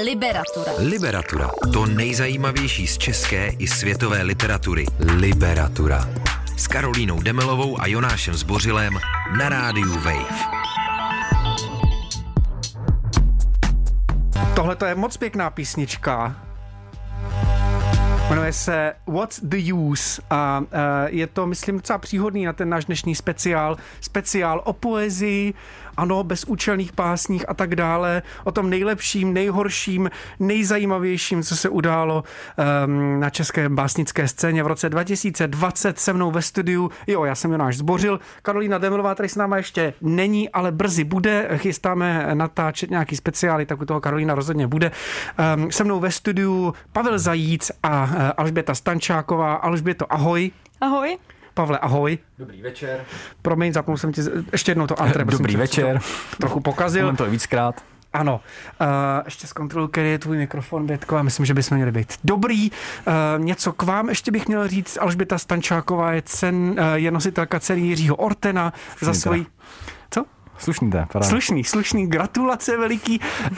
Liberatura. Liberatura. To nejzajímavější z české i světové literatury. Liberatura. S Karolínou Demelovou a Jonášem Zbořilem na rádiu Wave. Tohle to je moc pěkná písnička. Jmenuje se What's the Use a uh, je to, myslím, docela příhodný na ten náš dnešní speciál. Speciál o poezii, ano, bezúčelných pásních a tak dále, o tom nejlepším, nejhorším, nejzajímavějším, co se událo um, na české básnické scéně v roce 2020 se mnou ve studiu. Jo, já jsem Jonáš Zbořil. Karolína Demelová tady s náma ještě není, ale brzy bude. Chystáme natáčet nějaký speciály, tak u toho Karolína rozhodně bude. Um, se mnou ve studiu Pavel Zajíc a uh, Alžběta Stančáková. Alžběto, ahoj. Ahoj. Pavle, ahoj. Dobrý večer. Promiň, zapnul jsem ti ještě jednou to antre. Dobrý večer. To trochu pokazil. Mám to víckrát. Ano, uh, ještě zkontroluji, který je tvůj mikrofon, Bětko, a myslím, že bychom měli být dobrý. Uh, něco k vám ještě bych měl říct, Alžběta Stančáková je, cen, uh, je nositelka ceny Jiřího Ortena za svoji... Slušný to paráda. Slušný, slušný. Gratulace veliký uh,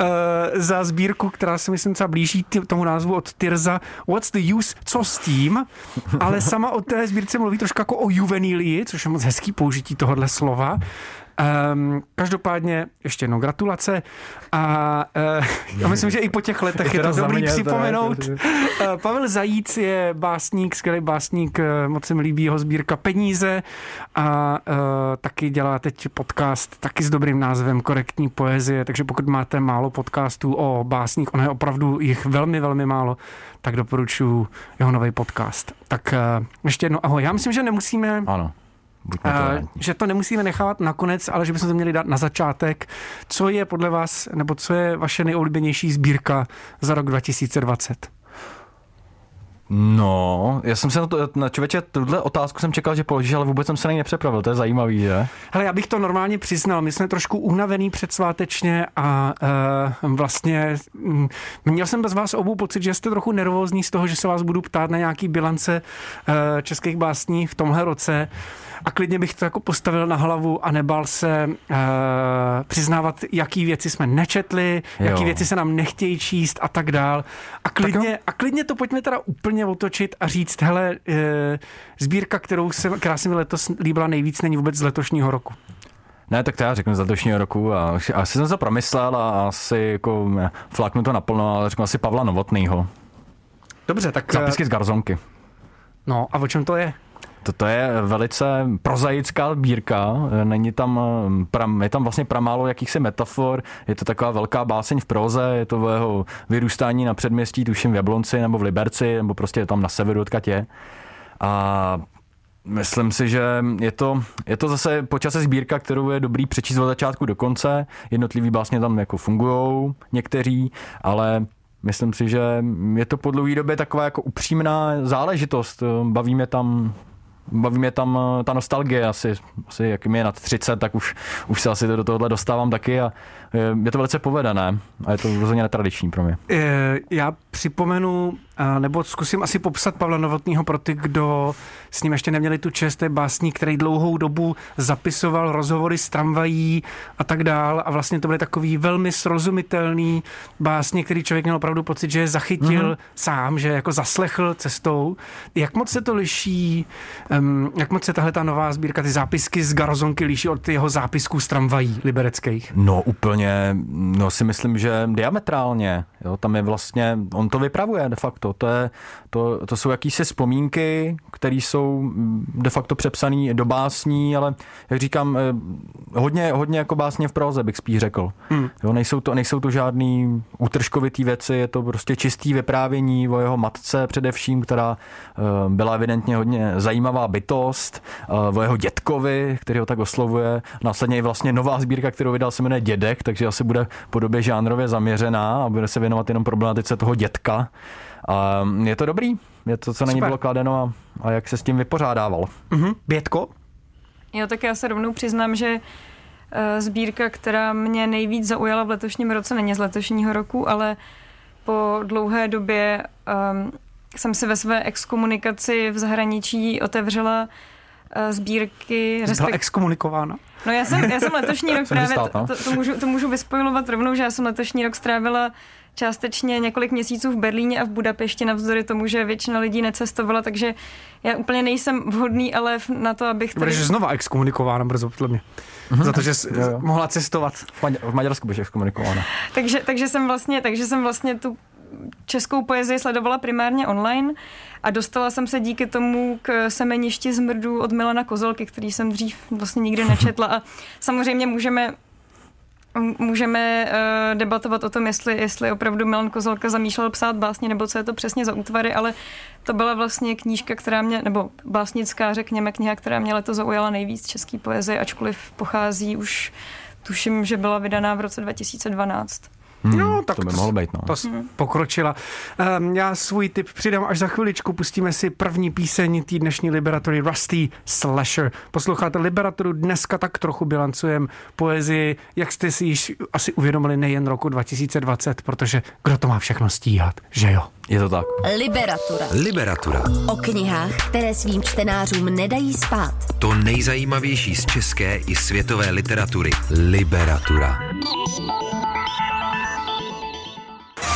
za sbírku, která se myslím třeba blíží tomu názvu od Tyrza. What's the use? Co s tím? Ale sama o té sbírce mluví trošku jako o juvenilii, což je moc hezký použití tohohle slova. Um, každopádně ještě jednou gratulace a uh, já myslím, že i po těch letech je to dobrý mě, připomenout. Uh, Pavel Zajíc je básník, skvělý básník, uh, moc se mi líbí jeho sbírka Peníze a uh, taky dělá teď podcast taky s dobrým názvem Korektní poezie, takže pokud máte málo podcastů o básních, ono je opravdu jich velmi, velmi málo, tak doporučuji jeho nový podcast. Tak uh, ještě jednou ahoj. Já myslím, že nemusíme ano Uh, že to nemusíme nechávat nakonec, ale že bychom to měli dát na začátek. Co je podle vás, nebo co je vaše nejoblíbenější sbírka za rok 2020? No, já jsem se na to, na člověče, tuhle otázku jsem čekal, že položíš, ale vůbec jsem se na ní nepřepravil, to je zajímavý, že? Hele, já bych to normálně přiznal, my jsme trošku unavený předsvátečně a uh, vlastně um, měl jsem bez vás obou pocit, že jste trochu nervózní z toho, že se vás budu ptát na nějaký bilance uh, českých básní v tomhle roce a klidně bych to jako postavil na hlavu a nebal se uh, přiznávat, jaký věci jsme nečetli, jo. jaký věci se nám nechtějí číst a tak dál. A klidně, a klidně to pojďme teda úplně otočit a říct, hele, uh, sbírka, kterou se, která se mi letos líbila nejvíc, není vůbec z letošního roku. Ne, tak to já řeknu z letošního roku a asi jsem to promyslel a asi jako flaknu to naplno, ale řeknu asi Pavla Novotnýho. Dobře, tak... Zapisky z Garzonky. No a o čem to je? Toto je velice prozaická bírka, není tam, je tam vlastně pramálo jakýchsi metafor, je to taková velká báseň v proze, je to jeho vyrůstání na předměstí, tuším v Jablonci nebo v Liberci, nebo prostě tam na severu odkud je. A Myslím si, že je to, je to zase počase sbírka, kterou je dobrý přečíst od začátku do konce. Jednotlivý básně tam jako fungují někteří, ale myslím si, že je to po dlouhé době taková jako upřímná záležitost. Bavíme tam baví mě tam eh, ta nostalgie asi, asi jak mi je nad 30, tak už, už se asi do tohohle dostávám taky a je to velice povedené a je to rozhodně netradiční pro mě. Eh, já připomenu nebo zkusím asi popsat Pavla Novotního pro ty, kdo s ním ještě neměli tu čest, je básník, který dlouhou dobu zapisoval rozhovory s tramvají a tak dál a vlastně to byly takový velmi srozumitelný básně, který člověk měl opravdu pocit, že je zachytil mm-hmm. sám, že jako zaslechl cestou. Jak moc se to liší, jak moc se tahle ta nová sbírka, ty zápisky z Garzonky liší od jeho zápisků z tramvají libereckých? No úplně, no si myslím, že diametrálně. Jo, tam je vlastně, on to vypravuje de facto to. Je, to, to jsou jakýsi vzpomínky, které jsou de facto přepsané do básní, ale jak říkám, eh, hodně, hodně jako básně v proze bych spíš řekl. Hmm. Jo, nejsou, to, nejsou to žádný útržkovitý věci, je to prostě čistý vyprávění o jeho matce především, která eh, byla evidentně hodně zajímavá bytost, eh, o jeho dětkovi, který ho tak oslovuje. Následně i vlastně nová sbírka, kterou vydal, se jmenuje Dědek, takže asi bude podobě žánrově zaměřená a bude se věnovat jenom problematice toho dětka. A je to dobrý, je to, co na ní bylo kladeno a, a jak se s tím vypořádával. Mm-hmm. Bětko? Jo, tak já se rovnou přiznám, že uh, sbírka, která mě nejvíc zaujala v letošním roce, není z letošního roku, ale po dlouhé době um, jsem si ve své exkomunikaci v zahraničí otevřela uh, sbírky. Jsi respekt... byla exkomunikována? No já jsem, já jsem letošní rok právě, stát, no? to, to, můžu, to můžu vyspojovat rovnou, že já jsem letošní rok strávila částečně několik měsíců v Berlíně a v Budapešti, navzdory tomu, že většina lidí necestovala, takže já úplně nejsem vhodný, ale na to, abych... Tady... Budeš znova exkomunikována brzo, podle mě. Mm-hmm. Za to, že jsi jo, jo. mohla cestovat. V Maďarsku budeš exkomunikována. takže, takže, jsem vlastně, takže jsem vlastně tu českou poezii sledovala primárně online a dostala jsem se díky tomu k semeništi zmrdu od Milana Kozolky, který jsem dřív vlastně nikdy nečetla a samozřejmě můžeme Můžeme uh, debatovat o tom, jestli, jestli opravdu Milan Kozolka zamýšlel psát básně, nebo co je to přesně za útvary, ale to byla vlastně knížka, která mě, nebo básnická, řekněme, kniha, která mě letos zaujala nejvíc český poezie, ačkoliv pochází už, tuším, že byla vydaná v roce 2012. Hmm, no, tak to by mohlo být. No. To pokročila. Um, já svůj tip přidám až za chviličku. Pustíme si první píseň té dnešní Liberatory Rusty Slasher. Posloucháte Liberatoru, dneska tak trochu bilancujem poezii, jak jste si již asi uvědomili nejen roku 2020, protože kdo to má všechno stíhat, že jo? Je to tak. Liberatura. Liberatura. O knihách, které svým čtenářům nedají spát. To nejzajímavější z české i světové literatury. Liberatura.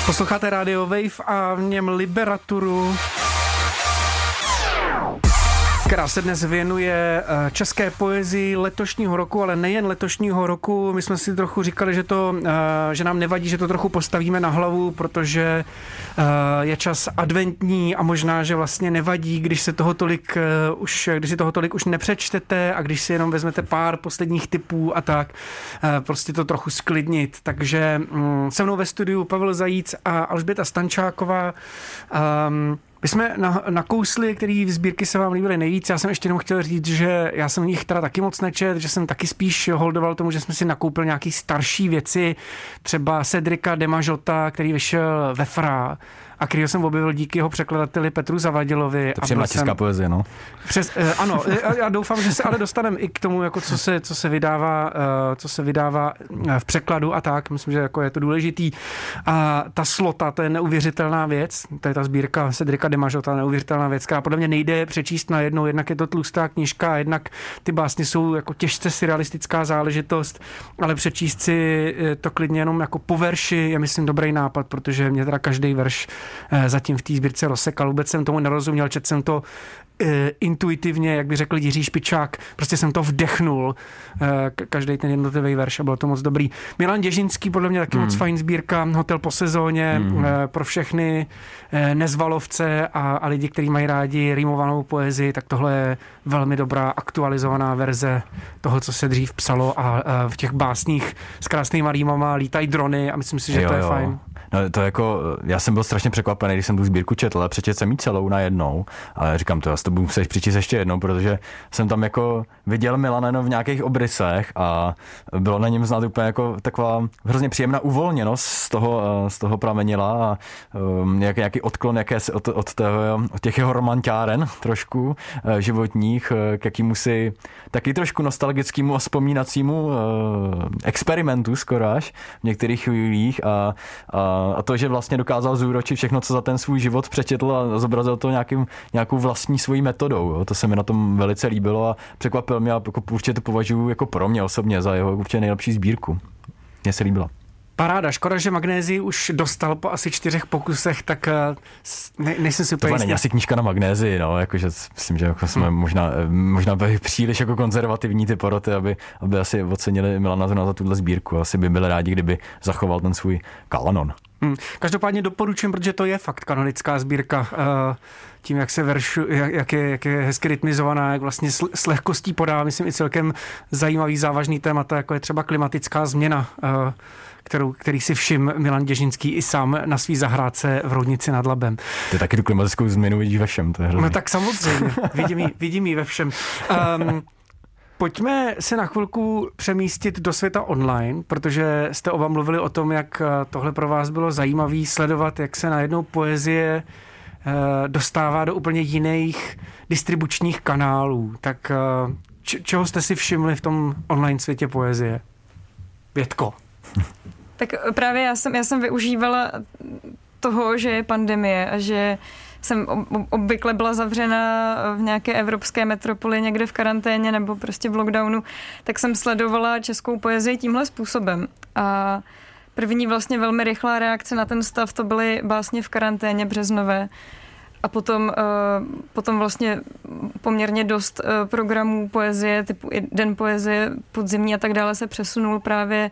Posloucháte Radio Wave a v něm Liberaturu která se dnes věnuje eh, české poezii letošního roku, ale nejen letošního roku. My jsme si trochu říkali, že, to, eh, že nám nevadí, že to trochu postavíme na hlavu, protože eh, je čas adventní a možná, že vlastně nevadí, když se toho tolik už, když si toho tolik už nepřečtete a když si jenom vezmete pár posledních typů a tak, prostě to trochu sklidnit. Takže mm, se mnou ve studiu Pavel Zajíc a Alžběta Stančáková. Um, my jsme na, nakousli, který v sbírky se vám líbily nejvíc. Já jsem ještě jenom chtěl říct, že já jsem v nich teda taky moc nečet, že jsem taky spíš holdoval tomu, že jsme si nakoupil nějaký starší věci, třeba Cedrika Demažota, který vyšel ve Fra a který jsem objevil díky jeho překladateli Petru Zavadilovi. To příjemná česká poezie, no. Přes, uh, ano, já doufám, že se ale dostaneme i k tomu, jako co se, co se vydává, uh, co se vydává v překladu a tak. Myslím, že jako je to důležitý. A ta slota, to je neuvěřitelná věc. To je ta sbírka Cedrika Demažota, neuvěřitelná věc, která podle mě nejde přečíst na jednou. Jednak je to tlustá knižka, jednak ty básně jsou jako těžce surrealistická záležitost, ale přečíst si to klidně jenom jako po verši je, myslím, dobrý nápad, protože mě teda každý verš Eh, zatím v té sbírce rozsekal. Vůbec jsem tomu nerozuměl, četl jsem to eh, intuitivně, jak by řekl Jiří Špičák, prostě jsem to vdechnul, eh, každý ten jednotlivý verš a bylo to moc dobrý. Milan Děžinský, podle mě taky mm. moc fajn sbírka, Hotel po sezóně, mm. pro všechny nezvalovce a, a lidi, kteří mají rádi rýmovanou poezii, tak tohle je velmi dobrá aktualizovaná verze toho, co se dřív psalo a, a v těch básních s krásnýma rýmama lítají drony a myslím si, že jo, to je jo. fajn. No to jako, já jsem byl strašně překvapený, když jsem tu sbírku četl a přečetl jsem ji celou na jednou, ale říkám to, já to budu muset přečíst ještě jednou, protože jsem tam jako viděl Milana v nějakých obrysech a bylo na něm znát úplně jako taková hrozně příjemná uvolněnost z toho, eh, z toho pramenila a um, nějaký odklon jaké od, od, toho, od těch jeho romantáren trošku eh, životních k jakýmu si taky trošku nostalgickému a vzpomínacímu experimentu skoro až v některých chvílích. A, a a to, že vlastně dokázal zúročit všechno, co za ten svůj život přečetl a zobrazil to nějakým, nějakou vlastní svojí metodou. Jo. To se mi na tom velice líbilo a překvapil mě a jako určitě to považuji jako pro mě osobně za jeho určitě nejlepší sbírku. Mně se líbila. Paráda, škoda, že magnézii už dostal po asi čtyřech pokusech, tak eh, ne, nejsem si úplně To není asi knížka na magnézii, no, jakože myslím, že jako jsme hmm. možná, eh, možná byli příliš jako konzervativní ty poroty, aby, aby asi ocenili Milana za tuhle sbírku. Asi by byli rádi, kdyby zachoval ten svůj kalanon. Hmm. Každopádně doporučím, protože to je fakt kanonická sbírka. Uh, tím, jak se veršu, jak, jak, je, jak je hezky rytmizovaná, jak vlastně s, s lehkostí podá, myslím, i celkem zajímavý závažný témata, jako je třeba klimatická změna. Uh, kterou, který si všim Milan Děžinský i sám na svý zahrádce v Roudnici nad Labem. Ty taky tu klimatickou změnu vidíš ve všem, to je No tak samozřejmě, vidím ji, vidím ji ve všem. Um, Pojďme se na chvilku přemístit do světa online, protože jste oba mluvili o tom, jak eh, tohle pro vás bylo zajímavé sledovat, jak se najednou poezie eh, dostává do úplně jiných distribučních kanálů. Tak eh, čeho jste si všimli v tom online světě poezie? Větko. Tak právě já jsem, já jsem využívala toho, že je pandemie a že jsem obvykle byla zavřena v nějaké evropské metropoli někde v karanténě nebo prostě v lockdownu, tak jsem sledovala českou poezii tímhle způsobem. A První vlastně velmi rychlá reakce na ten stav, to byly básně v karanténě březnové. A potom, eh, potom vlastně poměrně dost eh, programů poezie, typu Den poezie, podzimní a tak dále se přesunul právě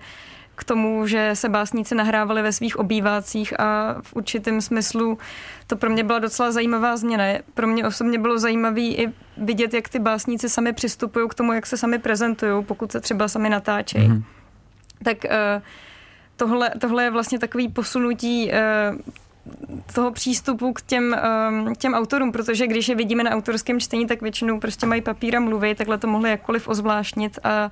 k tomu, že se básníci nahrávali ve svých obývácích a v určitém smyslu to pro mě byla docela zajímavá změna. Pro mě osobně bylo zajímavé i vidět, jak ty básníci sami přistupují k tomu, jak se sami prezentují, pokud se třeba sami natáčejí. Mm-hmm. Tak uh, tohle, tohle je vlastně takový posunutí uh, toho přístupu k těm, um, těm autorům, protože když je vidíme na autorském čtení, tak většinou prostě mají papír a mluví, takhle to mohli jakkoliv ozvláštnit a uh,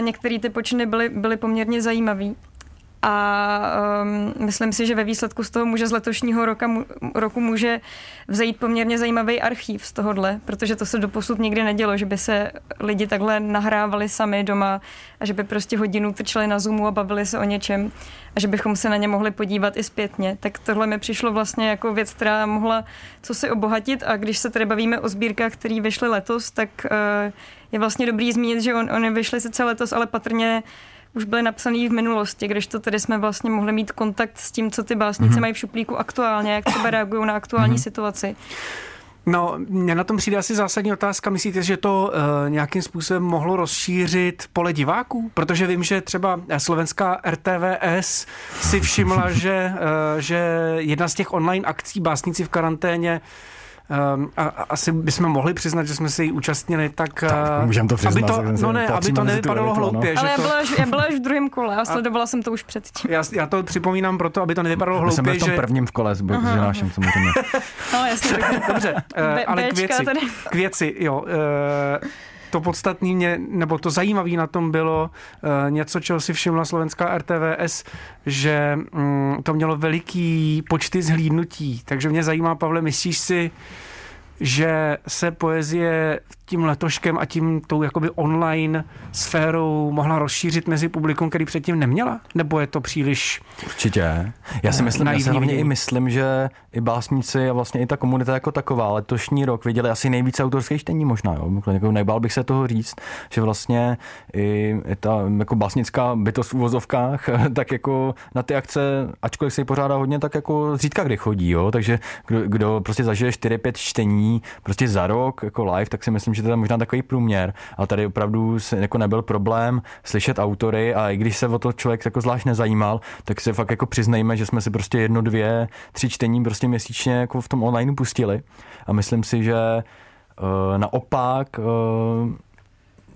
některé ty počiny byly, byly poměrně zajímavý a um, myslím si, že ve výsledku z toho může z letošního roka, roku může vzejít poměrně zajímavý archív z tohohle, protože to se doposud nikdy nedělo, že by se lidi takhle nahrávali sami doma a že by prostě hodinu trčeli na Zoomu a bavili se o něčem a že bychom se na ně mohli podívat i zpětně. Tak tohle mi přišlo vlastně jako věc, která mohla co si obohatit a když se tady bavíme o sbírkách, které vyšly letos, tak uh, je vlastně dobrý zmínit, že on, oni vyšly sice letos, ale patrně už byly napsané v minulosti, když to tedy jsme vlastně mohli mít kontakt s tím, co ty básnice mm-hmm. mají v šuplíku aktuálně, jak třeba reagují na aktuální mm-hmm. situaci. No, mě na tom přijde asi zásadní otázka. Myslíte, že to uh, nějakým způsobem mohlo rozšířit pole diváků? Protože vím, že třeba slovenská RTVS si všimla, že, uh, že jedna z těch online akcí Básníci v karanténě Um, a, asi bychom mohli přiznat, že jsme se jí účastnili, tak... tak eh, můžeme to přiznat. Aby to, no ne, aby to nevypadalo hloupě. No. Ale já byla, až, já byla až v druhém kole a sledovala jsem to už předtím. Já, já to připomínám proto, aby to nevypadalo hloupě, jsem byl v tom že... prvním v kole s Boženášem samozřejmě. no jasně. Dobře, uh, ale k věci, k věci, jo. Uh, to podstatný mě, nebo to zajímavé na tom bylo uh, něco, čeho si všimla slovenská RTVS, že um, to mělo veliký počty zhlídnutí. Takže mě zajímá, Pavle, myslíš si, že se poezie tím letoškem a tím tou jakoby online sférou mohla rozšířit mezi publikum, který předtím neměla? Nebo je to příliš Určitě. Já si myslím, já si hlavně i myslím, že i básníci a vlastně i ta komunita jako taková letošní rok viděli asi nejvíce autorských čtení možná. Jo? Jako nebál bych se toho říct, že vlastně i, ta jako básnická bytost v úvozovkách, tak jako na ty akce, ačkoliv se jí pořádá hodně, tak jako zřídka kdy chodí. Jo? Takže kdo, kdo prostě zažije 4-5 čtení prostě za rok jako live, tak si myslím, že to je možná takový průměr. A tady opravdu jako nebyl problém slyšet autory a i když se o to člověk jako zvlášť nezajímal, tak se fakt jako přiznejme, že jsme si prostě jedno, dvě, tři čtení prostě měsíčně jako v tom online pustili. A myslím si, že uh, naopak uh,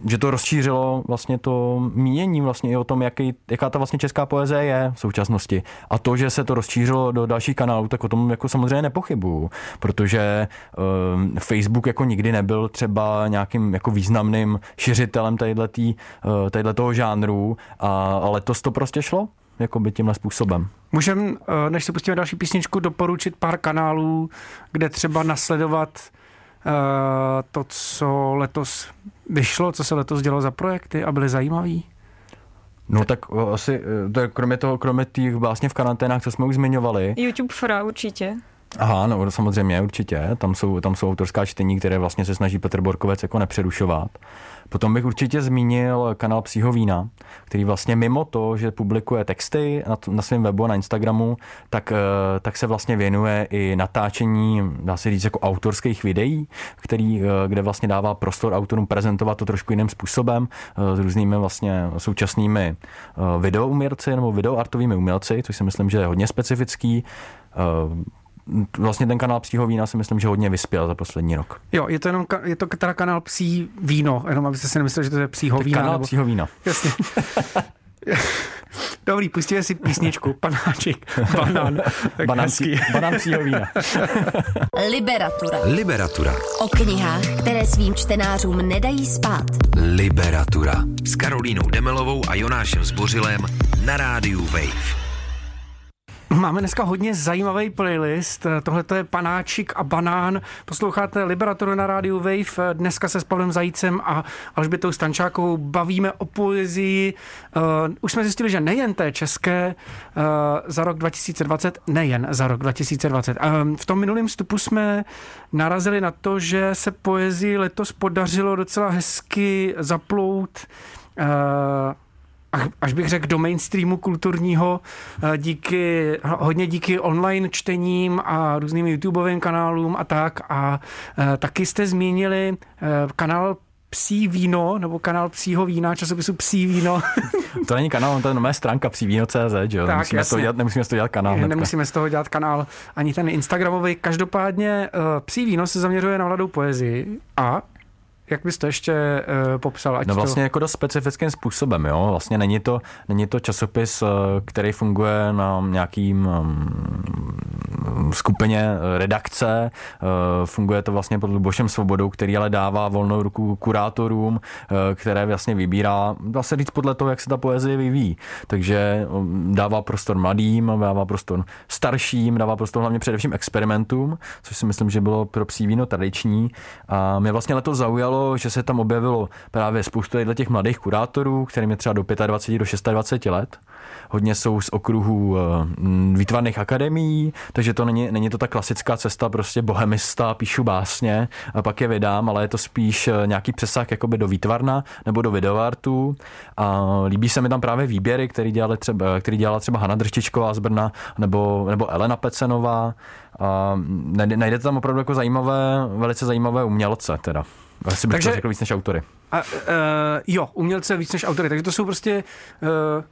že to rozšířilo vlastně to mínění vlastně i o tom, jaký, jaká ta vlastně česká poezie je v současnosti. A to, že se to rozšířilo do dalších kanálů, tak o tom jako samozřejmě nepochybuju, protože uh, Facebook jako nikdy nebyl třeba nějakým jako významným šiřitelem uh, toho žánru, a, a letos to prostě šlo jakoby tímhle způsobem. Můžeme, než se pustíme další písničku, doporučit pár kanálů, kde třeba nasledovat Eh, to, co letos vyšlo, co se letos dělo za projekty a byly zajímavý? No tak eh, asi, eh, to je kromě toho, kromě těch vlastně v karanténách, co jsme už zmiňovali. YouTube Fra určitě. Aha, no samozřejmě, určitě. Tam jsou, tam jsou autorská čtení, které vlastně se snaží Petr Borkovec jako nepřerušovat. Potom bych určitě zmínil kanál Psího vína, který vlastně mimo to, že publikuje texty na, na svém webu, na Instagramu, tak, eh, tak se vlastně věnuje i natáčení, dá se říct, jako autorských videí, který, eh, kde vlastně dává prostor autorům prezentovat to trošku jiným způsobem eh, s různými vlastně současnými videoumělci nebo videoartovými umělci, což si myslím, že je hodně specifický vlastně ten kanál Psího vína si myslím, že hodně vyspěl za poslední rok. Jo, je to jenom, je to teda kanál Psí víno, jenom abyste si nemysleli, že to je Psího vína. Kanál nebo... Psího vína. Jasně. Dobrý, pustíme si písničku. Panáček, banán. banán, psí, banán psího vína. Liberatura. Liberatura. O knihách, které svým čtenářům nedají spát. Liberatura. S Karolínou Demelovou a Jonášem Zbořilem na rádiu Wave. Máme dneska hodně zajímavý playlist. Tohle je Panáčik a Banán. Posloucháte Liberatoru na rádiu Wave. Dneska se s Pavlem Zajícem a Alžbětou Stančákovou bavíme o poezii. Uh, už jsme zjistili, že nejen té české uh, za rok 2020, nejen za rok 2020. Uh, v tom minulém vstupu jsme narazili na to, že se poezii letos podařilo docela hezky zaplout až bych řekl, do mainstreamu kulturního eh, díky, hodně díky online čtením a různým YouTubeovým kanálům a tak. A eh, taky jste zmínili eh, kanál Psí víno, nebo kanál Psího vína, časopisu Psí víno. To není kanál, to je moje stránka psívíno.cz, že jo? Tak, nemusíme, z toho dělat, nemusíme z toho dělat kanál. Hnedka. Nemusíme z toho dělat kanál, ani ten Instagramový. Každopádně Psí víno se zaměřuje na mladou poezii a jak bys to ještě uh, popsal? Ať no vlastně to... jako dost specifickým způsobem, jo. Vlastně není to, není to časopis, eh, který funguje na nějakým um, skupině eh, redakce. Uh, funguje to vlastně pod Lubošem Svobodou, který ale dává volnou ruku kurátorům, uh, které vlastně vybírá, dá se říct podle toho, jak se ta poezie vyvíjí. Takže um, dává prostor mladým, dává prostor starším, dává prostor hlavně především experimentům, což si myslím, že bylo pro psí víno tradiční. A mě vlastně letos zaujalo stalo, že se tam objevilo právě spoustu těch mladých kurátorů, kterým je třeba do 25 do 26 let. Hodně jsou z okruhů eh, výtvarných akademií, takže to není, není to ta klasická cesta prostě bohemista, píšu básně a pak je vydám, ale je to spíš eh, nějaký přesah jakoby do výtvarna nebo do videoartu a líbí se mi tam právě výběry, který, dělali třeba, který dělala třeba Hanna Drštičková z Brna nebo, nebo Elena Pecenová a najdete tam opravdu jako zajímavé, velice zajímavé umělce teda. Asi bych takže, to řekl víc než autory. A, uh, jo, umělce víc než autory. Takže to jsou prostě, uh,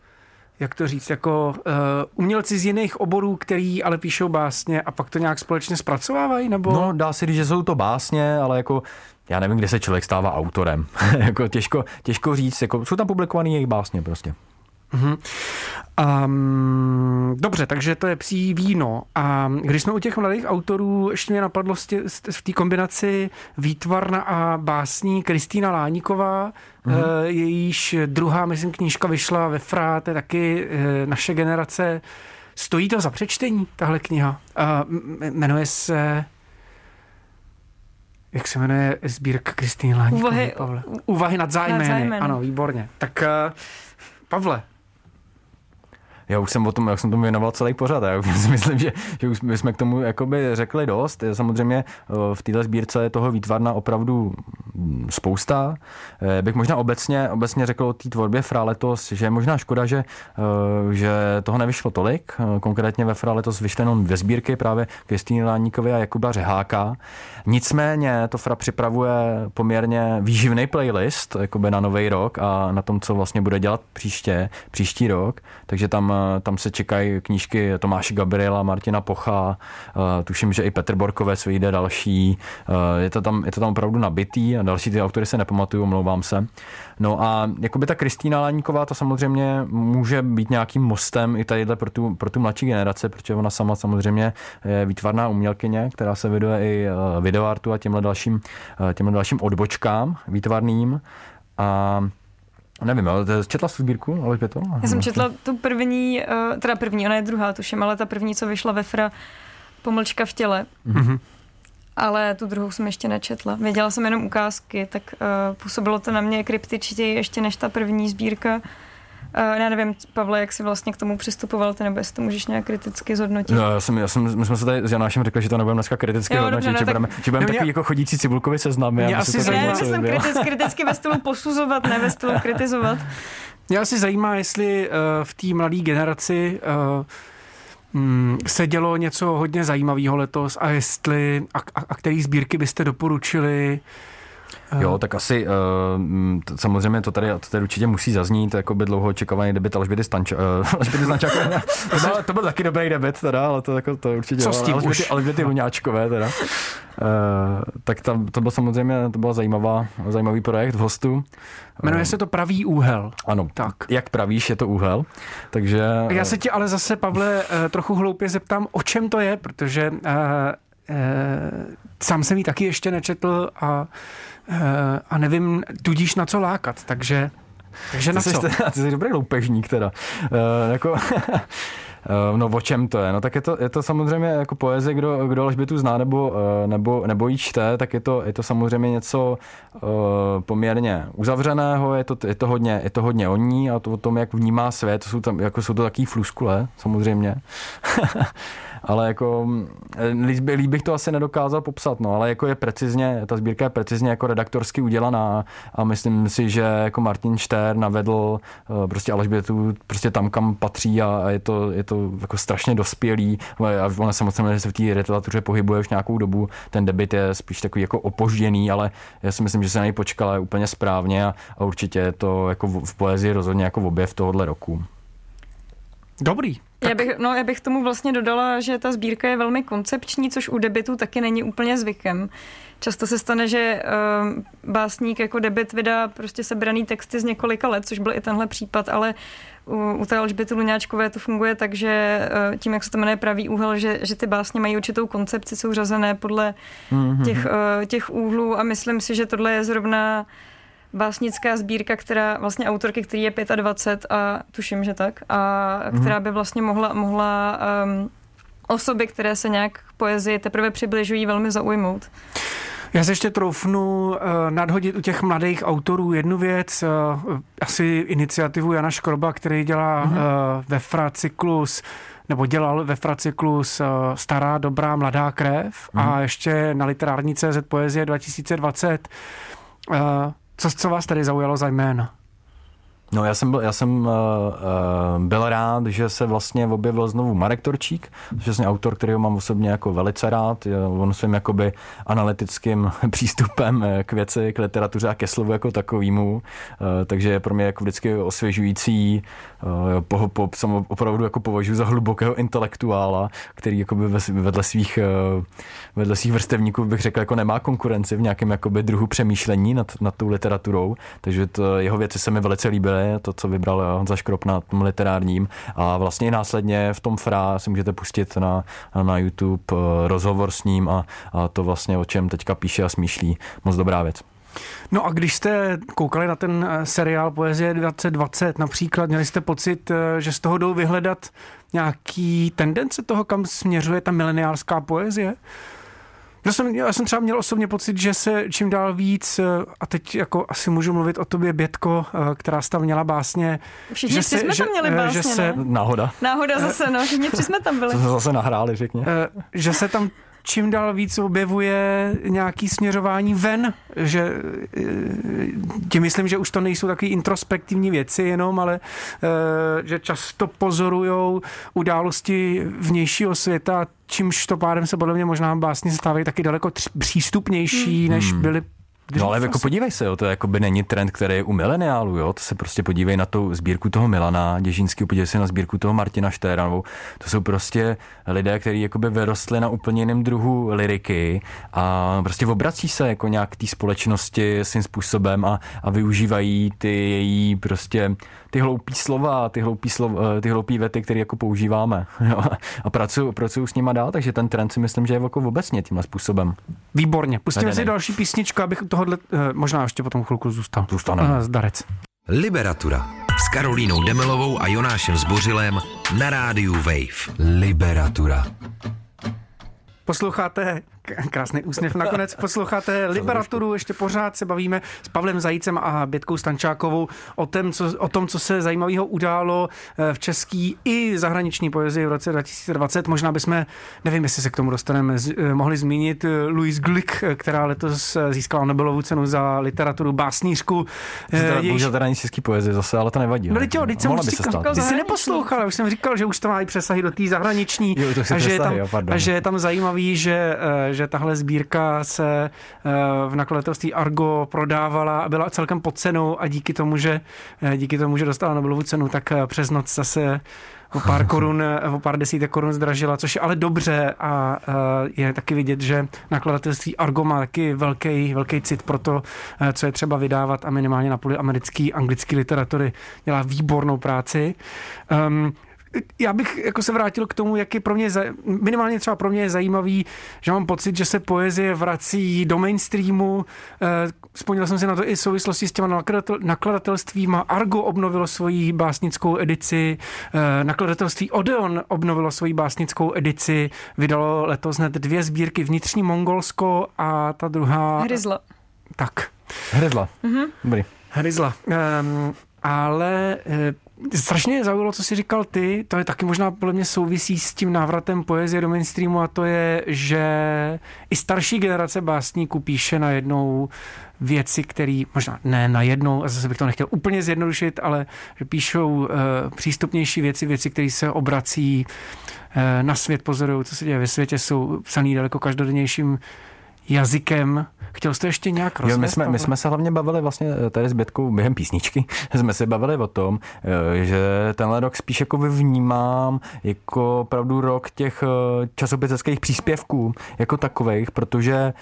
jak to říct, jako uh, umělci z jiných oborů, který ale píšou básně a pak to nějak společně zpracovávají? Nebo? No, dá se říct, že jsou to básně, ale jako já nevím, kde se člověk stává autorem. jako těžko, těžko říct, jako jsou tam publikované jejich básně prostě. Mm-hmm. Um, dobře, takže to je psí víno. A když jsme u těch mladých autorů, ještě mě napadlo v té kombinaci výtvarna a básní Kristýna Láníková, mm-hmm. jejíž druhá, myslím, knížka vyšla ve Frá, to je taky eh, naše generace. Stojí to za přečtení, tahle kniha. Uh, jmenuje se jak se jmenuje sbírka Kristýny Láníkové? Úvahy, Pavle? Úvahy nad zájmeny. Ano, výborně. Tak uh, Pavle, já už jsem o tom, jak jsem tomu věnoval celý pořad. Já si myslím, že, že už jsme k tomu jakoby řekli dost. Samozřejmě eh, v této sbírce je toho výtvarna opravdu mm, spousta. Eh, bych možná obecně, obecně řekl o té tvorbě Fra letos, že je možná škoda, že, eh, že toho nevyšlo tolik. Konkrétně ve Fra letos vyšly jenom dvě sbírky, právě Kristýny Láníkovi a Jakuba Řeháka. Nicméně to Fra připravuje poměrně výživný playlist jakoby na nový rok a na tom, co vlastně bude dělat příště, příští rok. Takže tam tam se čekají knížky Tomáše Gabriela, Martina Pocha, eh, tuším, že i Petr Borkovec vyjde další. Eh, je to tam, je to tam opravdu nabitý a další ty autory se nepamatuju, omlouvám se. No a jakoby ta Kristýna Láníková, ta samozřejmě může být nějakým mostem i tadyhle pro tu, pro tu mladší generaci, protože ona sama samozřejmě je výtvarná umělkyně, která se věnuje i eh, videoartu a těmhle dalším, těmhle dalším odbočkám výtvarným. A Nevím, ale četla jsi sbírku, ale je to? Já jsem četla tu první, eh, teda první, ona je druhá, tuším, ale ta první, co vyšla ve Fra, Pomlčka v těle. Mm-hmm. Ale tu druhou jsem ještě nečetla. Věděla jsem jenom ukázky, tak uh, působilo to na mě kryptičtěji ještě než ta první sbírka. Uh, já nevím, Pavle, jak jsi vlastně k tomu přistupoval, ty nebo jestli to můžeš nějak kriticky zhodnotit. No, já jsem, já jsem, my jsme se tady s Janášem řekli, že to nebudeme dneska kriticky jo, hodnotit, dobře, no, že, tak, budeme, že budeme takový jako chodící cibulkový seznam. Já asi to ne, myslím kriticky, kriticky ve stylu posuzovat, ne ve stylu kritizovat. Mě asi zajímá, jestli uh, v té mladé generaci uh, se dělo něco hodně zajímavého letos a jestli a, a, a který sbírky byste doporučili Jo, tak asi uh, samozřejmě to tady, to tady určitě musí zaznít, jako by dlouho očekávaný debit Alžběty, Stanč, uh, Alžběty to, byl, to byl taky dobrý debit, teda, ale to, jako, to určitě Co s tím Alžběty, Alžběty Luňáčkové. Teda. Uh, tak tam, to byl samozřejmě to byl zajímavá, zajímavý projekt v hostu. Jmenuje se to Pravý úhel. Ano, tak. jak pravíš, je to úhel. Takže... Já se tě ale zase, Pavle, trochu hloupě zeptám, o čem to je, protože sám jsem ji taky ještě nečetl a Eh, a nevím tudíž na co lákat, takže, takže na ty co? Jsi, ty jsi dobrý loupežník teda. Uh, jako, eh, No o čem to je? No tak je to, je to samozřejmě jako poezie, kdo, kdo Alžbětu zná nebo, nebo, nebo ji čte, tak je to, je to samozřejmě něco uh, poměrně uzavřeného, je to, je, to hodně, je to hodně o ní a to o tom, jak vnímá svět, to jsou, tam, jako jsou to takový fluskule samozřejmě. ale jako líb, líb bych to asi nedokázal popsat, no, ale jako je precizně, ta sbírka je precizně jako redaktorsky udělaná a myslím si, že jako Martin Štern navedl eh, prostě Alžbětu prostě tam, kam patří a je to, je to jako strašně dospělý a ona samozřejmě se v té literatuře pohybuje už nějakou dobu, ten debit je spíš takový jako opožděný, ale já si myslím, že se na něj počkala úplně správně a, a určitě je to jako v, v poezii rozhodně jako objev tohohle roku. Dobrý. Tak... Já, bych, no, já bych tomu vlastně dodala, že ta sbírka je velmi koncepční, což u debitu taky není úplně zvykem. Často se stane, že uh, básník jako debit vydá prostě sebraný texty z několika let, což byl i tenhle případ, ale u, u té Alžběty Luňáčkové to funguje tak, že uh, tím, jak se to jmenuje pravý úhel, že, že ty básně mají určitou koncepci, jsou řazené podle mm-hmm. těch, uh, těch úhlů a myslím si, že tohle je zrovna básnická sbírka, která vlastně autorky, který je 25 a tuším, že tak, a mm-hmm. která by vlastně mohla, mohla um, osoby, které se nějak k poezii teprve přibližují, velmi zaujmout. Já se ještě troufnu uh, nadhodit u těch mladých autorů jednu věc, uh, asi iniciativu Jana Škroba, který dělá mm-hmm. uh, ve Fra cyklus nebo dělal ve Fracyklus Stará, dobrá, mladá krev mm. a mhm. ještě na literární CZ Poezie 2020 uh, co, co vás tady zaujalo za jména? No já jsem, byl, já jsem uh, uh, byl rád, že se vlastně objevil znovu Marek Torčík, vlastně autor, kterého mám osobně jako velice rád. On svým jakoby analytickým přístupem k věci, k literatuře a ke slovu jako takovýmu. Uh, takže je pro mě jako vždycky osvěžující. Uh, po, po, jsem opravdu jako považuji za hlubokého intelektuála, který jakoby vedle svých, uh, vedle svých vrstevníků bych řekl, jako nemá konkurenci v nějakém jakoby druhu přemýšlení nad, nad tou literaturou. Takže to, jeho věci se mi velice líbily to, co vybral Honza Škrop na tom literárním. A vlastně následně v tom Fra si můžete pustit na, na YouTube eh, rozhovor s ním a, a to vlastně o čem teďka píše a smýšlí. Moc dobrá věc. No a když jste koukali na ten eh, seriál Poezie 2020 například, měli jste pocit, eh, že z toho jdou vyhledat nějaký tendence toho, kam směřuje ta mileniálská poezie? Já jsem, já jsem třeba měl osobně pocit, že se čím dál víc, eh, a teď jako asi můžu mluvit o tobě, Bětko, eh, která tam měla básně. Všichni že se, jsme že, tam měli eh, básně, že se, ne? Náhoda. Náhoda zase, no, všichni tři jsme tam byli. To se zase nahráli, řekně. Že se tam čím dál víc objevuje nějaký směřování ven, že tím myslím, že už to nejsou takové introspektivní věci jenom, ale že často pozorujou události vnějšího světa, čímž to pádem se podle mě možná básně stávají taky daleko přístupnější, hmm. než byly No ale jako podívej se, jo, to jako by není trend, který je u mileniálů, jo, to se prostě podívej na tu sbírku toho Milana Děžínského, podívej se na sbírku toho Martina Štéranovou, to jsou prostě lidé, kteří jakoby vyrostli na úplně jiném druhu liriky a prostě obrací se jako nějak té společnosti svým způsobem a, a využívají ty její prostě ty hloupý slova, ty hloupý, slov, eh, ty hloupý vety, které jako používáme. Jo? A pracuju, pracuju s nima dál, takže ten trend si myslím, že je jako obecně tímhle způsobem. Výborně. Pustíme si další písničku, abych tohohle eh, možná ještě potom chvilku zůstal. Zůstaneme. Eh, zdarec. Liberatura s Karolínou Demelovou a Jonášem Zbořilem na rádiu Wave. Liberatura. Posloucháte Krásný úsměv nakonec. Posloucháte Liberaturu, ještě pořád se bavíme s Pavlem Zajícem a Bětkou Stančákovou o tom, co, o tom, co se zajímavého událo eh, v české i zahraniční poezii v roce 2020. Možná bychom, nevím, jestli se k tomu dostaneme, eh, mohli zmínit eh, Louise Glick, která letos získala Nobelovu cenu za literaturu básnířku. Jejíž... teda není český poezie zase, ale to nevadí. No, teď jo, teď jsem říkal, ty jsi neposlouchal, už jsem říkal, že už to má i přesahy do té zahraniční jo, a, že je tam, a že je tam zajímavý, že že tahle sbírka se eh, v nakladatelství Argo prodávala a byla celkem pod cenou a díky tomu, že, eh, díky tomu, že dostala Nobelovu cenu, tak eh, přes noc zase o pár korun, o pár desítek korun zdražila, což je ale dobře a je taky vidět, že nakladatelství Argo má taky velký, velký cit pro to, co je třeba vydávat a minimálně na poli americký, anglický literatury dělá výbornou práci. Um, já bych jako se vrátil k tomu, jak je pro mě, minimálně třeba pro mě je zajímavý, že mám pocit, že se poezie vrací do mainstreamu. Eh, vzpomněl jsem si na to i v souvislosti s těma nakladatelstvím. Argo obnovilo svoji básnickou edici, eh, nakladatelství Odeon obnovilo svoji básnickou edici, vydalo letos hned dvě sbírky Vnitřní Mongolsko a ta druhá... Hryzla. Tak. Hryzla. Mhm. Dobrý. Hryzla. Um, ale e, strašně zaujalo, co jsi říkal ty, to je taky možná podle mě souvisí s tím návratem poezie do mainstreamu a to je, že i starší generace básníků píše najednou věci, které možná ne najednou, a zase bych to nechtěl úplně zjednodušit, ale že píšou e, přístupnější věci, věci, které se obrací e, na svět, pozorují, co se děje ve světě, jsou psaný daleko každodennějším jazykem. Chtěl jste ještě nějak rozvést? Jo, my, jsme, my jsme se hlavně bavili vlastně eh, tady s Bětkou během písničky, jsme se bavili o tom, eh, že tenhle rok spíš jako vnímám jako opravdu rok těch eh, časopiseckých příspěvků jako takových, protože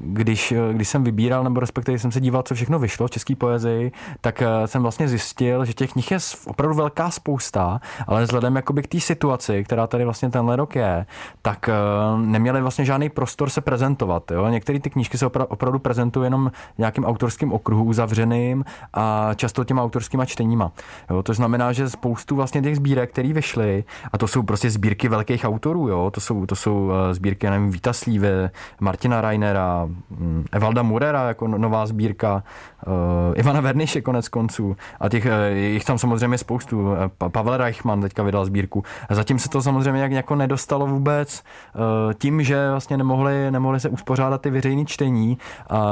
když, když jsem vybíral, nebo respektive jsem se díval, co všechno vyšlo v české poezii, tak jsem vlastně zjistil, že těch knih je opravdu velká spousta, ale vzhledem jakoby k té situaci, která tady vlastně tenhle rok je, tak neměli vlastně žádný prostor se prezentovat. Jo? Některé ty knížky se opravdu prezentují jenom nějakým autorským okruhu uzavřeným a často těma autorskýma čteníma. Jo? To znamená, že spoustu vlastně těch sbírek, které vyšly, a to jsou prostě sbírky velkých autorů, jo? To, jsou, to jsou eh, sbírky, nevím, Víta Slívy, Martina Reinera, mm, Evalda Murera jako no, nová sbírka, uh, Ivana Verniše konec konců a těch, uh, jich tam samozřejmě spoustu. Pavel Reichmann teďka vydal sbírku. A zatím se to samozřejmě jak jako nedostalo vůbec tím, že vlastně nemohli, nemohli se uspořádat ty veřejné čtení,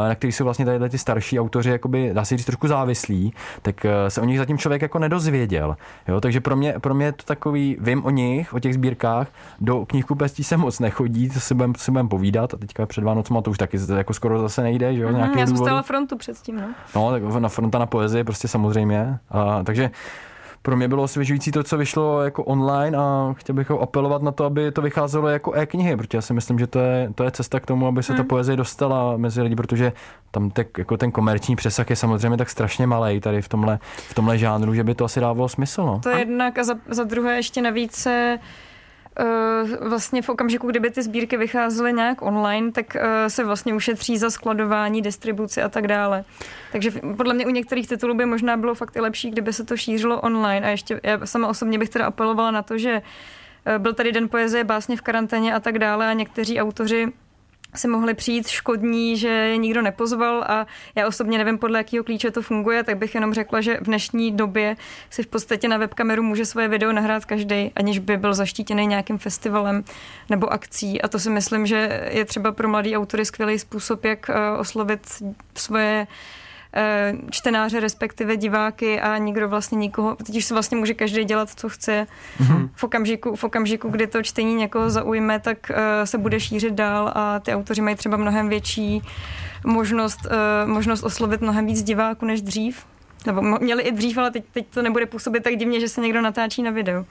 na kterých jsou vlastně tady ty starší autoři, jakoby, dá se říct, trošku závislí, tak eh, se o nich zatím člověk jako nedozvěděl. Jo? Takže pro mě, pro mě je to takový, vím o nich, o těch sbírkách, do knihkupectví se moc nechodí, to si budeme si budem povídat a teďka před Vánocema to už taky jako skoro zase nejde, že jo? Mm, já jsem stála frontu předtím, no. No, tak na fronta na poezii prostě samozřejmě. A, takže pro mě bylo osvěžující to, co vyšlo jako online a chtěl bych apelovat na to, aby to vycházelo jako e-knihy, protože já si myslím, že to je, to je cesta k tomu, aby se hmm. ta poezie dostala mezi lidi, protože tam te, jako ten komerční přesah je samozřejmě tak strašně malý tady v tomhle, v tomhle žánru, že by to asi dávalo smysl. No. To je jednak a za, za druhé ještě navíc se vlastně v okamžiku, kdyby ty sbírky vycházely nějak online, tak eh, se vlastně ušetří za skladování, distribuci a tak dále. Takže podle mě u některých titulů by možná bylo fakt i lepší, kdyby se to šířilo online. A ještě já sama osobně bych teda apelovala na to, že eh, byl tady den poezie, básně v karanténě a tak dále a někteří autoři si mohli přijít škodní, že je nikdo nepozval a já osobně nevím, podle jakého klíče to funguje, tak bych jenom řekla, že v dnešní době si v podstatě na webkameru může svoje video nahrát každý, aniž by byl zaštítěný nějakým festivalem nebo akcí. A to si myslím, že je třeba pro mladý autory skvělý způsob, jak eh, oslovit svoje čtenáře, respektive diváky a nikdo vlastně nikoho, teď už se vlastně může každý dělat, co chce. Mm-hmm. V, okamžiku, v okamžiku, kdy to čtení někoho zaujme, tak uh, se bude šířit dál a ty autoři mají třeba mnohem větší možnost, uh, možnost oslovit mnohem víc diváků než dřív. Nebo měli i dřív, ale teď, teď to nebude působit tak divně, že se někdo natáčí na video.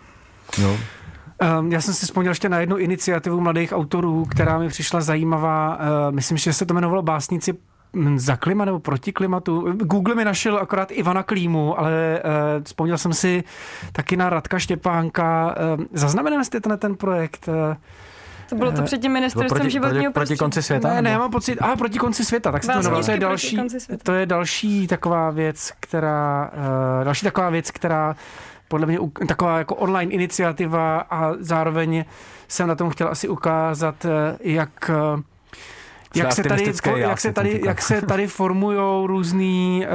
No. Um, já jsem si vzpomněl ještě na jednu iniciativu mladých autorů, která mi přišla zajímavá. Uh, myslím, že se to jmenovalo Básníci za klima nebo proti klimatu. Google mi našel akorát Ivana Klímu, ale uh, vzpomněl jsem si taky na Radka Štěpánka. Uh, zaznamenal jste ten, ten projekt? Uh, to bylo to před tím ministerstvem proti, životního proti, proti konci světa? Ne, ne, já mám pocit, a proti konci světa, tak se to jmenuje. To je další, to je další taková věc, která, uh, další taková věc, která podle mě taková jako online iniciativa a zároveň jsem na tom chtěl asi ukázat, jak jak se tady, jak se tady, jak se tady formujou různý,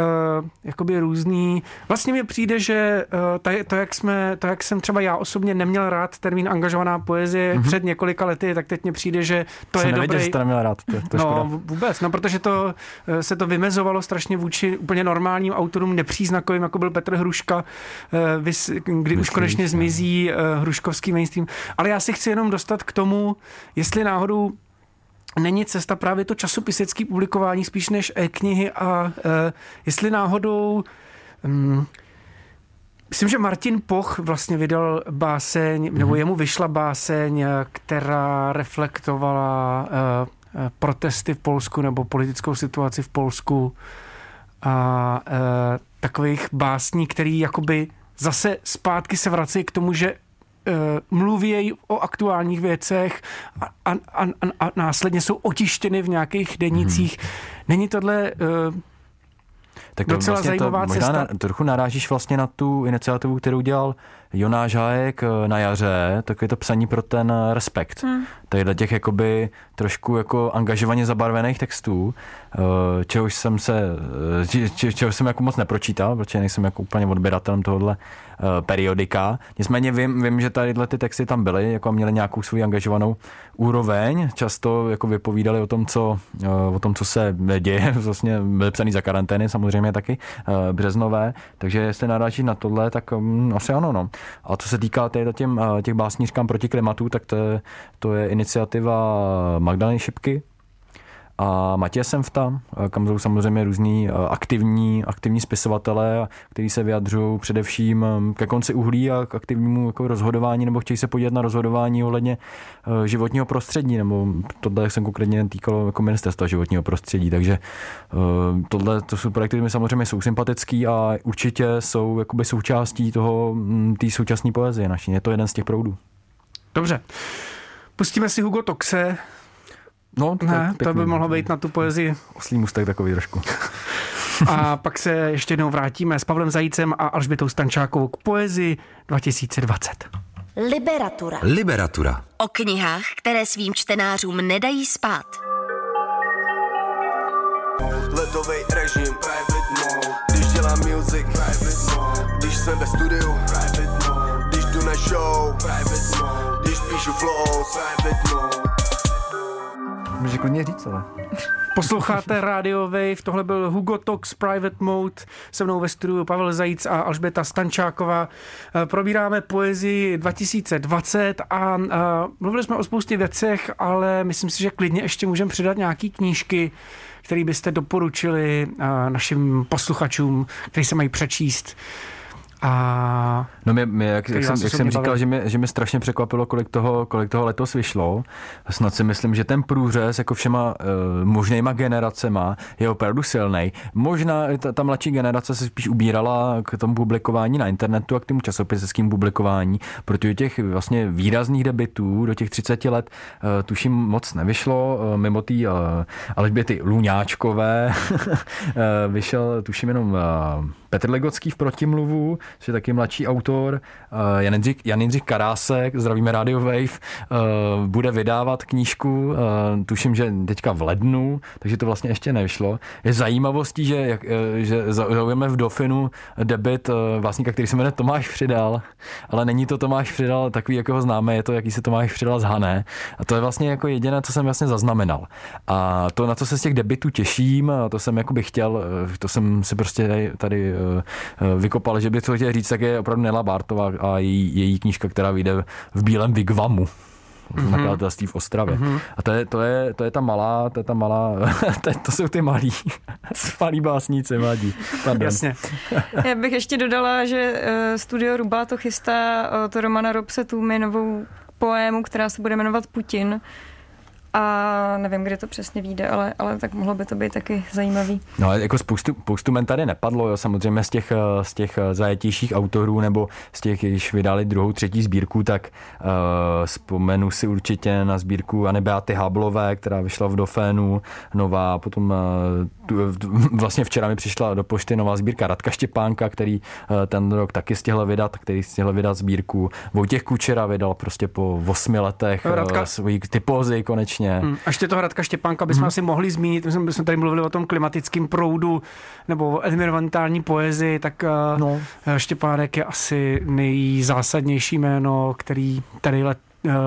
uh, jakoby různý, vlastně mi přijde, že uh, to, jak jsme, to, jak jsem třeba já osobně neměl rád termín angažovaná poezie mm-hmm. před několika lety, tak teď mně přijde, že to jsem je nevěděl, dobrý. Že to neměl rád, to, to no, škoda. vůbec, no, protože to uh, se to vymezovalo strašně vůči úplně normálním autorům, nepříznakovým, jako byl Petr Hruška, uh, vys, kdy už konečně zmizí uh, hruškovský mainstream. Ale já si chci jenom dostat k tomu, jestli náhodou není cesta právě to časopisecké publikování spíš než e-knihy a e, jestli náhodou um, Myslím, že Martin Poch vlastně vydal báseň, mm-hmm. nebo jemu vyšla báseň, která reflektovala uh, protesty v Polsku nebo politickou situaci v Polsku a uh, takových básní, který jakoby zase zpátky se vrací k tomu, že Eh, mluví o aktuálních věcech a, a, a, a následně jsou otištěny v nějakých denicích. Hmm. Není tohle uh, tak docela vlastně zajímavá to, cesta? Na, trochu narážíš vlastně na tu iniciativu, kterou dělal Jonáš Hájek eh, na jaře, tak je to psaní pro ten eh, respekt. Hmm. Tady těch jakoby trošku jako angažovaně zabarvených textů, eh, čehož jsem se, čehož jsem jako moc nepročítal, protože nejsem jako úplně odběratelem tohohle periodika. Nicméně vím, vím, že tady ty texty tam byly, jako měly nějakou svou angažovanou úroveň. Často jako vypovídali o tom, co, o tom, co se děje. Vlastně byly psaný za karantény samozřejmě taky březnové. Takže jestli naráží na tohle, tak um, asi ano. No. A co se týká těch, těm, těch básnířkám proti klimatu, tak to je, to je iniciativa Magdaleny Šipky, a Matěje Semfta, kam jsou samozřejmě různí aktivní, aktivní spisovatelé, kteří se vyjadřují především ke konci uhlí a k aktivnímu jako rozhodování, nebo chtějí se podívat na rozhodování ohledně životního prostředí, nebo tohle jsem konkrétně týkalo jako ministerstva životního prostředí, takže tohle to jsou projekty, které samozřejmě jsou sympatický a určitě jsou jakoby součástí toho, té současné poezie naší. Je to jeden z těch proudů. Dobře. Pustíme si Hugo Toxe, No, to, ne, to by mohlo být na tu poezii. Oslý mustek takový trošku. A pak se ještě jednou vrátíme s Pavlem Zajícem a Alžbětou Stančákovou k poezii 2020. Liberatura. Liberatura. O knihách, které svým čtenářům nedají spát. Letový režim, private mode. Když dělám music, private mode. Když jsem ve studiu, private mode. Když jdu na show, private mode. Když píšu flows, private mode. Můžeš klidně říct, ale. Posloucháte Radio Wave, tohle byl Hugo Tox Private Mode, se mnou ve studiu Pavel Zajíc a Alžběta Stančáková. Eh, probíráme poezii 2020 a, a mluvili jsme o spoustě věcech, ale myslím si, že klidně ještě můžeme přidat nějaký knížky, které byste doporučili eh, našim posluchačům, kteří se mají přečíst. A no mě, mě jak, jak, jsem, jak jsem říkal, že mě, že mě strašně překvapilo, kolik toho, kolik toho letos vyšlo. Snad si myslím, že ten průřez jako všema uh, možnýma generacema je opravdu silný. Možná ta, ta mladší generace se spíš ubírala k tomu publikování na internetu a k tomu časopiseckým publikování, protože těch vlastně výrazných debitů do těch 30 let uh, tuším moc nevyšlo, uh, mimo tý uh, Alžběty Luňáčkové vyšel tuším jenom uh, Petr Legocký v protimluvu, což je taky mladší autor. Eh, Jan Jindřich, Jan Jindřich Karásek, zdravíme Radio Wave, eh, bude vydávat knížku, eh, tuším, že teďka v lednu, takže to vlastně ještě nevyšlo. Je zajímavostí, že, jak, že zaujeme v Dofinu debit vlastníka, který se jmenuje Tomáš Přidal, ale není to Tomáš Přidal takový, jak ho známe, je to jaký se Tomáš Přidal z Hané. A to je vlastně jako jediné, co jsem vlastně zaznamenal. A to, na co se z těch debitů těším, to jsem jako bych chtěl, to jsem si prostě tady vykopal, že by to chtěl říct, tak je opravdu Nela Bartová a její, její knížka, která vyjde v Bílém Vigvamu mm-hmm. nakladatelství v Ostravě. Mm-hmm. A to je, to, je, to je ta malá, to je ta malá, to, to jsou ty malí, malí básníci mladí. Pardon. Jasně. Já bych ještě dodala, že uh, Studio Ruba to chystá od Romana Robse Tůmy novou poému, která se bude jmenovat Putin a nevím, kde to přesně vyjde, ale, ale tak mohlo by to být taky zajímavý. No ale jako spoustu, spoustu men tady nepadlo, jo, samozřejmě z těch, eh, z těch eh, zajetějších autorů nebo z těch, když vydali druhou, třetí sbírku, tak uh, vzpomenu si určitě na sbírku Anny Beaty Hablové, která vyšla v Dofénu, nová, potom uh, vlastně včera mi přišla do pošty nová sbírka Radka Štěpánka, který eh, ten rok taky stihl vydat, který stihl vydat sbírku. Vojtěch Kučera vydal prostě po osmi letech Radka... svoji typozy konečně. Hmm. A ještě toho Radka Štěpánka bychom hmm. asi mohli zmínit, my jsme, jsme tady mluvili o tom klimatickém proudu nebo environmentální poezii, tak eh, no. Štěpánek je asi nejzásadnější jméno, který tady let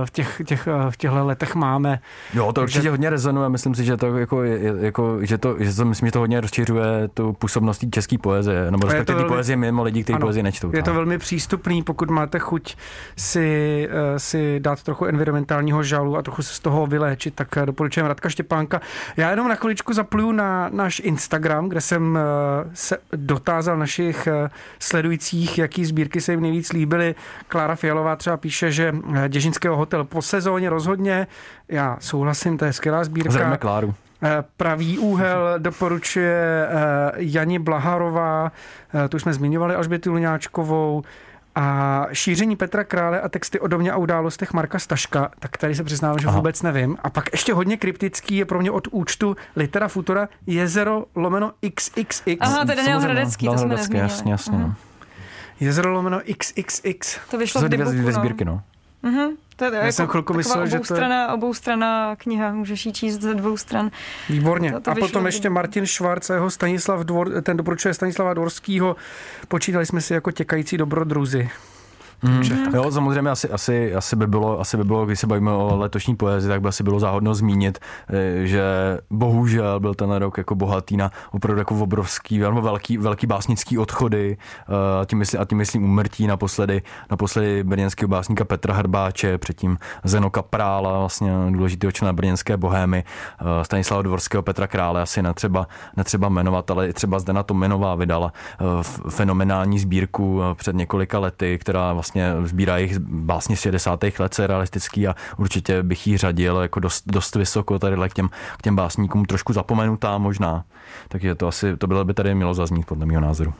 v, těch, těch, v těchto letech máme. Jo, to určitě hodně rezonuje. Myslím si, že to, jako, jako, že to, že to, myslím, že to hodně rozšiřuje tu působnost české poezie, nebo respektive velmi... poezie mimo lidi, kteří poezii nečtou. Je to velmi přístupný, pokud máte chuť si, uh, si dát trochu environmentálního žalu a trochu se z toho vyléčit, tak doporučujem Radka Štěpánka. Já jenom na chviličku zapluju na náš Instagram, kde jsem se dotázal našich sledujících, jaký sbírky se jim nejvíc líbily. Klára Fialová třeba píše, že Děžinské Pražského hotel po sezóně rozhodně. Já souhlasím, to je skvělá sbírka. Zřejmě Kláru. Eh, pravý úhel doporučuje eh, Jani Blaharová, eh, tu jsme zmiňovali Alžbětu Luňáčkovou, a šíření Petra Krále a texty o domě a událostech Marka Staška, tak tady se přiznám, že Aha. vůbec nevím. A pak ještě hodně kryptický je pro mě od účtu Litera Futura Jezero lomeno XXX. Aha, to je Daniel Hradecký, to jsme Jasně, jasně. Aha. Jezero lomeno XXX. To vyšlo v dvě, no. sbírky, no. Mhm, to je Já jsem chvilku myslel, že to je- oboustrana, oboustrana kniha, můžeš ji číst ze dvou stran. Výborně. To- to a potom ještě. Martin Švarc a jeho Stanislav Dvor, ten doporučuje Stanislava Dvorskýho. Počítali jsme si jako těkající dobrodruzi. Mm. Jo, samozřejmě asi, asi, asi, by bylo, asi by bylo, když se bavíme o letošní poezii, tak by asi bylo záhodno zmínit, eh, že bohužel byl ten rok jako bohatý na opravdu jako obrovský, velmi velký, velký básnický odchody, eh, a tím, myslím, a tím myslím umrtí naposledy, naposledy brněnského básníka Petra Hrbáče, předtím Zeno Kaprála, vlastně důležitého člena brněnské bohémy, eh, Stanislava Dvorského, Petra Krále asi netřeba, netřeba jmenovat, ale i třeba Zdena Tominová vydala fenomenální sbírku před několika lety, která vlastně sbírá jejich básně z 60. let, realistický a určitě bych ji řadil jako dost, dost vysoko tady k těm, k těm básníkům, trošku zapomenutá možná. Takže to asi, to bylo by tady mělo zaznít podle mého názoru.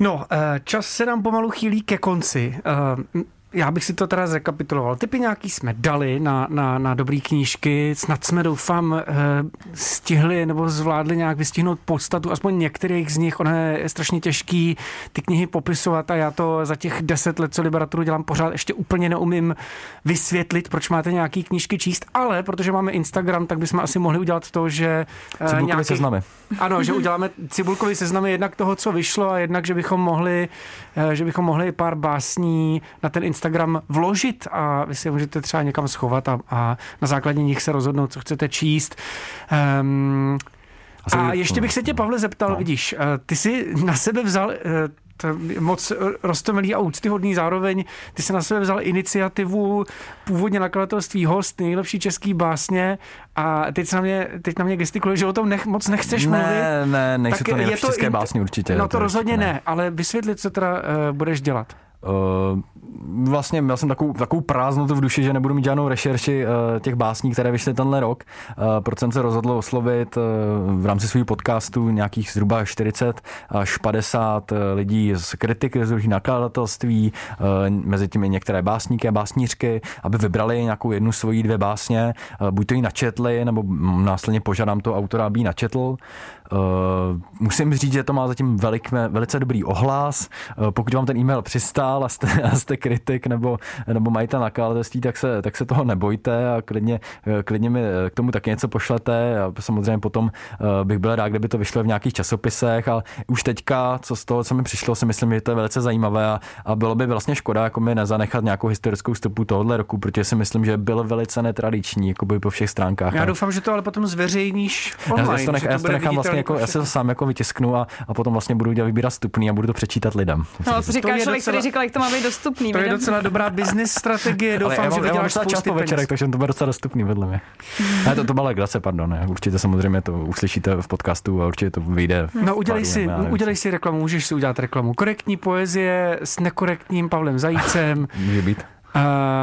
No, eh, čas se nám pomalu chýlí ke konci. Já bych si to teda zrekapituloval. Typy nějaký jsme dali na, na, na dobrý knížky, snad jsme doufám eh, stihli nebo zvládli nějak vystihnout podstatu, aspoň některých z nich. Ono je strašně těžký ty knihy popisovat a já to za těch deset let, co Liberaturu dělám, pořád ještě úplně neumím vysvětlit, proč máte nějaký knížky číst, ale protože máme Instagram, tak bychom asi mohli udělat to, že eh, Cibulkové seznamy. ano, že uděláme cibulkový seznamy jednak toho, co vyšlo a jednak, že bychom mohli, eh, že bychom mohli pár básní na ten Instagram vložit a vy si je můžete třeba někam schovat a, a na základě nich se rozhodnout, co chcete číst. Um, Asi- a ještě bych se tě, Pavle, zeptal, No. vidíš, eh, ty jsi na sebe vzal eh, to moc rostomilý a úctyhodný zároveň. Ty jsi na sebe vzal iniciativu původně nakladatelství Host, nejlepší český básně a teď na mě, teď na mě gestikuluje, že o tom nech, moc nechceš mluvit. Ne, ne, nejsou to je nejlepší to české básně určitě. No to určitě rozhodně ne, ale vysvětlit, co teda uh, budeš dělat. Uh, vlastně měl jsem takovou, takovou prázdnotu v duši, že nebudu mít žádnou rešerši uh, těch básní, které vyšly tenhle rok. Uh, proto jsem se rozhodl oslovit uh, v rámci svého podcastu nějakých zhruba 40 až 50 uh, lidí z kritiky, z různých nakladatelství, uh, mezi tím i některé básníky a básnířky, aby vybrali nějakou jednu svoji dvě básně, uh, buď to ji načetli, nebo následně požádám toho autora, aby ji načetl. Uh, musím říct, že to má zatím velik, velice dobrý ohlas. Uh, pokud vám ten e-mail přistál a jste, a jste kritik nebo, nebo majitel nakladatelství, tak se, tak se toho nebojte a klidně, eh, klidně mi eh, k tomu taky něco pošlete. A samozřejmě potom uh, bych byl rád, kdyby to vyšlo v nějakých časopisech, ale už teďka, co z toho, co mi přišlo, si myslím, že to je velice zajímavé a, a bylo by vlastně škoda jako mi nezanechat nějakou historickou stopu tohohle roku, protože si myslím, že byl velice netradiční, jako by po všech stránkách. Já doufám, že to ale potom zveřejníš já, online. já, si to, nech, já to nechám vlastně jako, já si to sám jako vytisknu a, a potom vlastně budu dělat vybírat stupný a budu to přečítat lidem. No, co říká člověk, docela- který říkal, jak to má být dostupný. To je docela dobrá business strategie, Ale doufám, já že vyděláš spousty po večerech, takže to bude docela dostupný vedle mě. Ne, to, to byla legrace, pardon. Ne. Určitě samozřejmě to uslyšíte v podcastu a určitě to vyjde. No udělej si, nevím, udělej si reklamu, můžeš si udělat reklamu. Korektní poezie s nekorektním Pavlem Zajícem. Může být.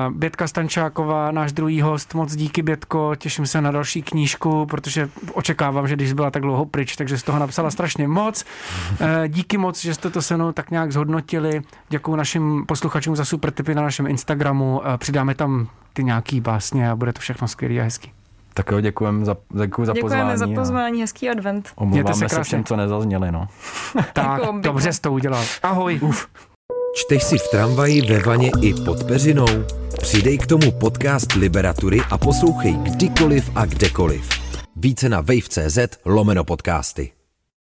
Bětka Stančáková, náš druhý host, moc díky Bětko, těším se na další knížku, protože očekávám, že když byla tak dlouho pryč, takže z toho napsala strašně moc. Uh, díky moc, že jste to se mnou tak nějak zhodnotili. Děkuji našim posluchačům za super tipy na našem Instagramu. Uh, přidáme tam ty nějaký básně a bude to všechno skvělé a hezký. Tak jo, děkujem za, děkuji za Děkujeme pozvání. za a pozvání, hezký advent. Omlouváme se se, všem, co nezazněli. No. Tak, Bětko. dobře jsi to udělal. Ahoj. Uf. Čteš si v tramvaji, ve vaně i pod peřinou? Přidej k tomu podcast Liberatury a poslouchej kdykoliv a kdekoliv. Více na wave.cz lomeno podcasty.